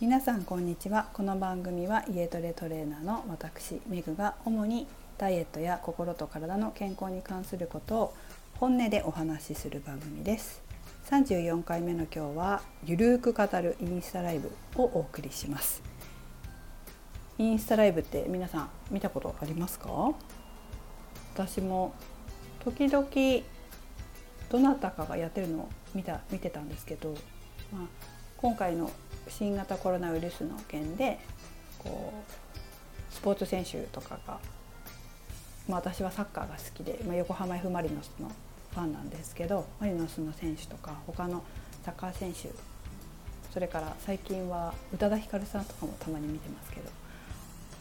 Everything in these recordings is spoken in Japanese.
皆さんこんにちは。この番組は家トレトレーナーの私メグが主にダイエットや心と体の健康に関することを本音でお話しす。る番組です34回目の今日はゆるーく語るインスタライブをお送りします。インスタライブって皆さん見たことありますか？私も時々どなたかがやってるのを見た見てたんですけど、まあ、今回の新型コロナウイルスの件でこうスポーツ選手とかが、まあ、私はサッカーが好きで、まあ、横浜 F・ マリノスのファンなんですけどマリノスの選手とか他のサッカー選手それから最近は宇多田ヒカルさんとかもたまに見てますけど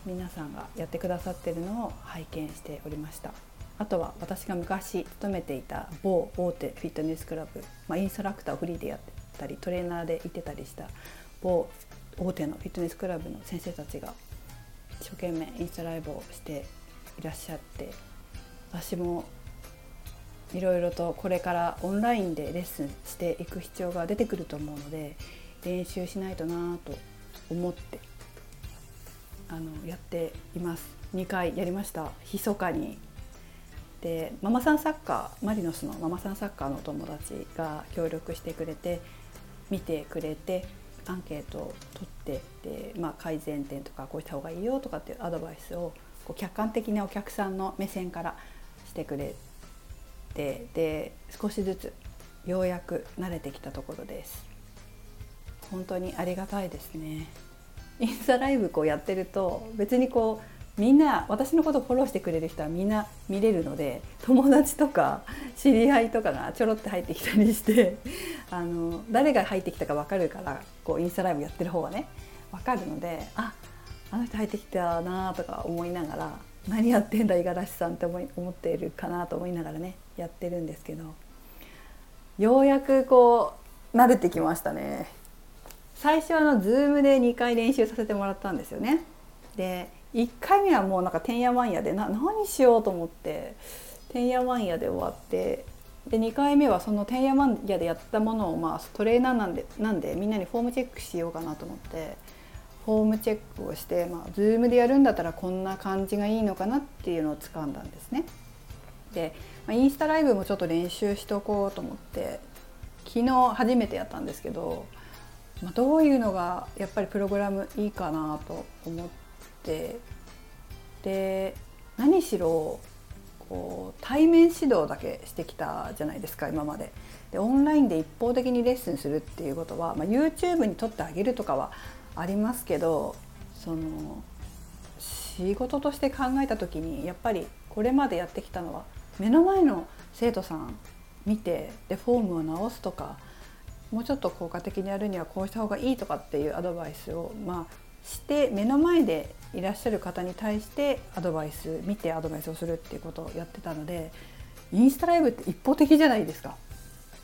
皆さんがやってくださってるのを拝見しておりました。あとは私が昔勤めていた某大手フィットネスクラブ、まあ、インストラクターをフリーでやってたりトレーナーでいてたりした某大手のフィットネスクラブの先生たちが一生懸命インスタライブをしていらっしゃって私もいろいろとこれからオンラインでレッスンしていく必要が出てくると思うので練習しないとなと思ってあのやっています。2回やりました。密かに。でママさんサッカーマリノスのママさんサッカーの友達が協力してくれて見てくれてアンケートを取ってで、まあ、改善点とかこうした方がいいよとかっていうアドバイスをこう客観的なお客さんの目線からしてくれてで少しずつようやく慣れてきたところです。本当にありがたいですね。インスタライブこうやってると別にこうみんな私のことフォローしてくれる人はみんな見れるので友達とか知り合いとかがちょろって入ってきたりして あの誰が入ってきたか分かるからこうインスタライブやってる方がね分かるのでああの人入ってきたなとか思いながら何やってんだ五十嵐さんって思い思っているかなと思いながらねやってるんですけどようやくこう慣れてきましたね。最初あの Zoom で2回練習させてもらったんですよね。で1回目はもうなんかてんやわんやでな何しようと思っててんやわんやで終わってで2回目はそのてんやわんやでやったものをまあトレーナーなんでなんでみんなにフォームチェックしようかなと思ってフォームチェックをして、まあ、Zoom でやるんだったらこんな感じがいいのかなっていうのを掴んだんですね。で、まあ、インスタライブもちょっと練習しとこうと思って昨日初めてやったんですけど、まあ、どういうのがやっぱりプログラムいいかなと思ってで何しろこう対面指導だけしてきたじゃないですか今まで。でオンラインで一方的にレッスンするっていうことは、まあ、YouTube に撮ってあげるとかはありますけどその仕事として考えた時にやっぱりこれまでやってきたのは目の前の生徒さん見てでフォームを直すとかもうちょっと効果的にやるにはこうした方がいいとかっていうアドバイスを、まあ、して目の前でいらっしゃる方に対してアドバイス見てアドバイスをするっていうことをやってたのでインスタライブって一方的じゃないですか。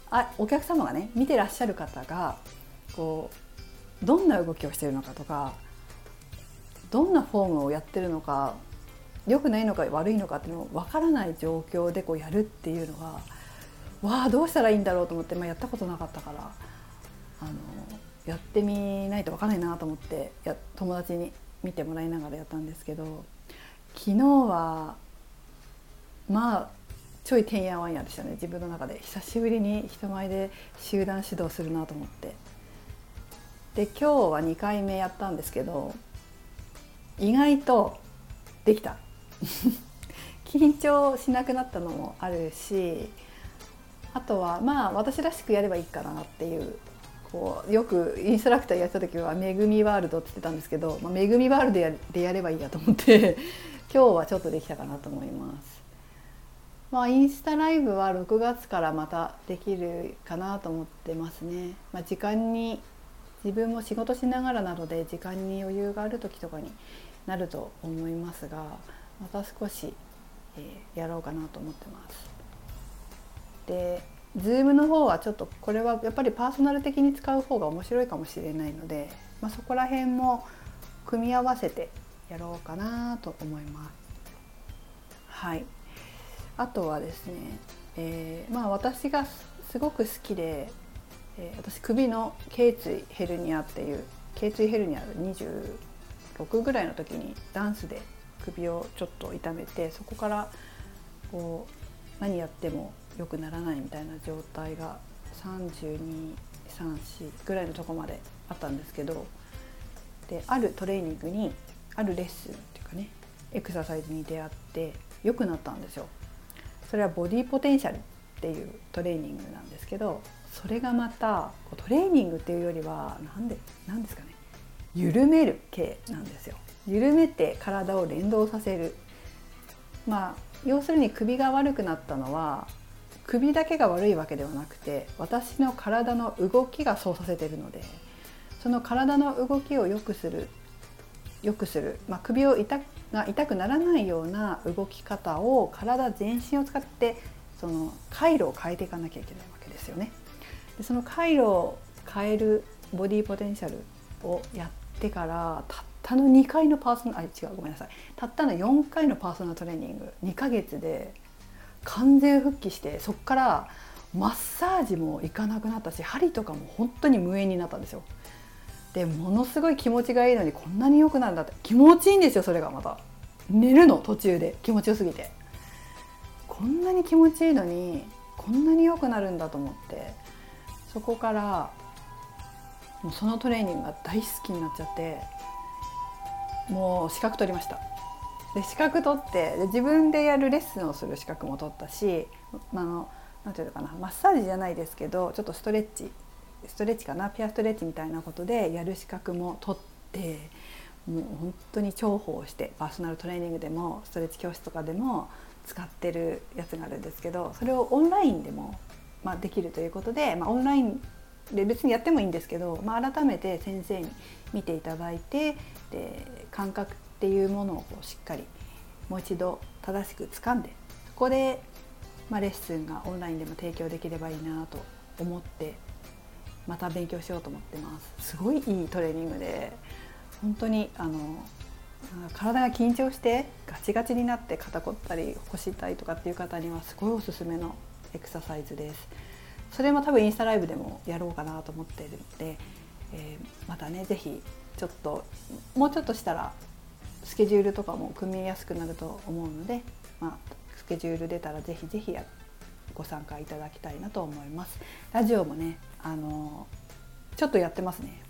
あお客様がね見てらっしゃる方がこうどんな動きをしてるのかとかどんなフォームをやってるのか良くないのか悪いのかっていうのを分からない状況でこうやるっていうのがわあどうしたらいいんだろうと思って、まあ、やったことなかったからあのやってみないと分かんないなと思ってや友達に見てもらいながらやったんですけど昨日はまあちょいてんやわんやでしたね。自分の中で。久しぶりに人前で集団指導するなと思って。で今日は2回目やったんですけど意外とできた。緊張しなくなったのもあるしあとはまあ私らしくやればいいかなっていうこうよくインストラクターやった時は「めぐみワールド」って言ってたんですけど「まあ、めぐみワールドや」でやればいいやと思って 今日はちょっとできたかなと思います。まあ、インスタライブは6月からまたできるかなと思ってますね。まあ、時間に自分も仕事しながらなので時間に余裕がある時とかになると思いますがまた少し、えー、やろうかなと思ってます。で Zoom の方はちょっとこれはやっぱりパーソナル的に使う方が面白いかもしれないので、まあ、そこら辺も組み合わせてやろうかなと思います。はい、あとはですね、えー、まあ私がすごく好きで、えー、私首の頸椎ヘルニアっていう頸椎ヘルニア26ぐらいの時にダンスで首をちょっと痛めてそこからこう何やっても良くならないみたいな状態が3234ぐらいのとこまであったんですけどであるトレーニングにあるレッスンっていうかねエクササイズに出会って良くなったんですよ。それはボディポテンシャルっていうトレーニングなんですけどそれがまたトレーニングっていうよりは何で何ですかね緩める系なんですよ。緩めて体を連動させるまあ要するに首が悪くなったのは首だけが悪いわけではなくて私の体の動きがそうさせてるのでその体の動きを良くする良くする、まあ、首を痛が痛くならないような動き方を体全身を使ってその回路を変えていかなきゃいけないわけですよね。でその回路を変えるボディポテンシャルをやってからたったの2回のパーソナルあ違うごめんなさいたったの4回のパーソナルトレーニング2ヶ月で完全復帰してそこからマッサージも行かなくなったし針とかも本当に無縁になったんですよ。でものすごい気持ちがいいのにこんなに良くなるんだって。気持ちいいんですよそれがまた。寝るの途中で。気持ちよすぎて。こんなに気持ちいいのにこんなに良くなるんだと思って。そこからもうそのトレーニングが大好きになっちゃってもう資格取りました。で資格取ってで自分でやるレッスンをする資格も取ったし、まあのなていうのかなマッサージじゃないですけどちょっとストレッチストレッチかなピアストレッチみたいなことでやる資格も取ってもう本当に重宝してパーソナルトレーニングでもストレッチ教室とかでも使ってるやつがあるんですけどそれをオンラインでも、まあ、できるということで、まあ、オンラインで別にやってもいいんですけど、まあ、改めて先生に見ていただいてで感覚っていうものをこうしっかりもう一度正しく掴んでそこで、まあ、レッスンがオンラインでも提供できればいいなと思ってまた勉強しようと思ってます。すごいいいトレーニングで本当にあの体が緊張してガチガチになって肩こったり腰痛いとかっていう方にはすごいおすすめのエクササイズです。それも多分インスタライブでもやろうかなと思っているので、えー、またね是非ちょっともうちょっとしたらスケジュールとかも組みやすくなると思うので、まあ、スケジュール出たら是非是非ご参加いただきたいなと思います。ラジオもねあのちょっとやってますね。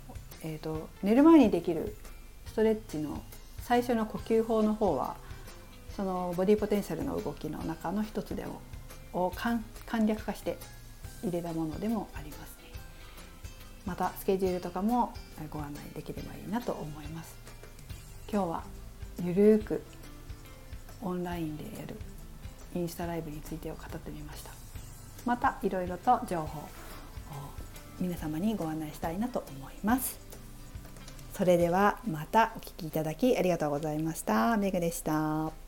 えーと、寝る前にできるストレッチの最初の呼吸法の方はそのボディポテンシャルの動きの中の一つでもを簡略化して入れたものでもありますね。またスケジュールとかもご案内できればいいなと思います。今日はゆるくオンラインでやるインスタライブについてを語ってみましたまたいろいろと情報を皆様にご案内したいなと思いますそれではまたお聴きいただきありがとうございました。めぐでした。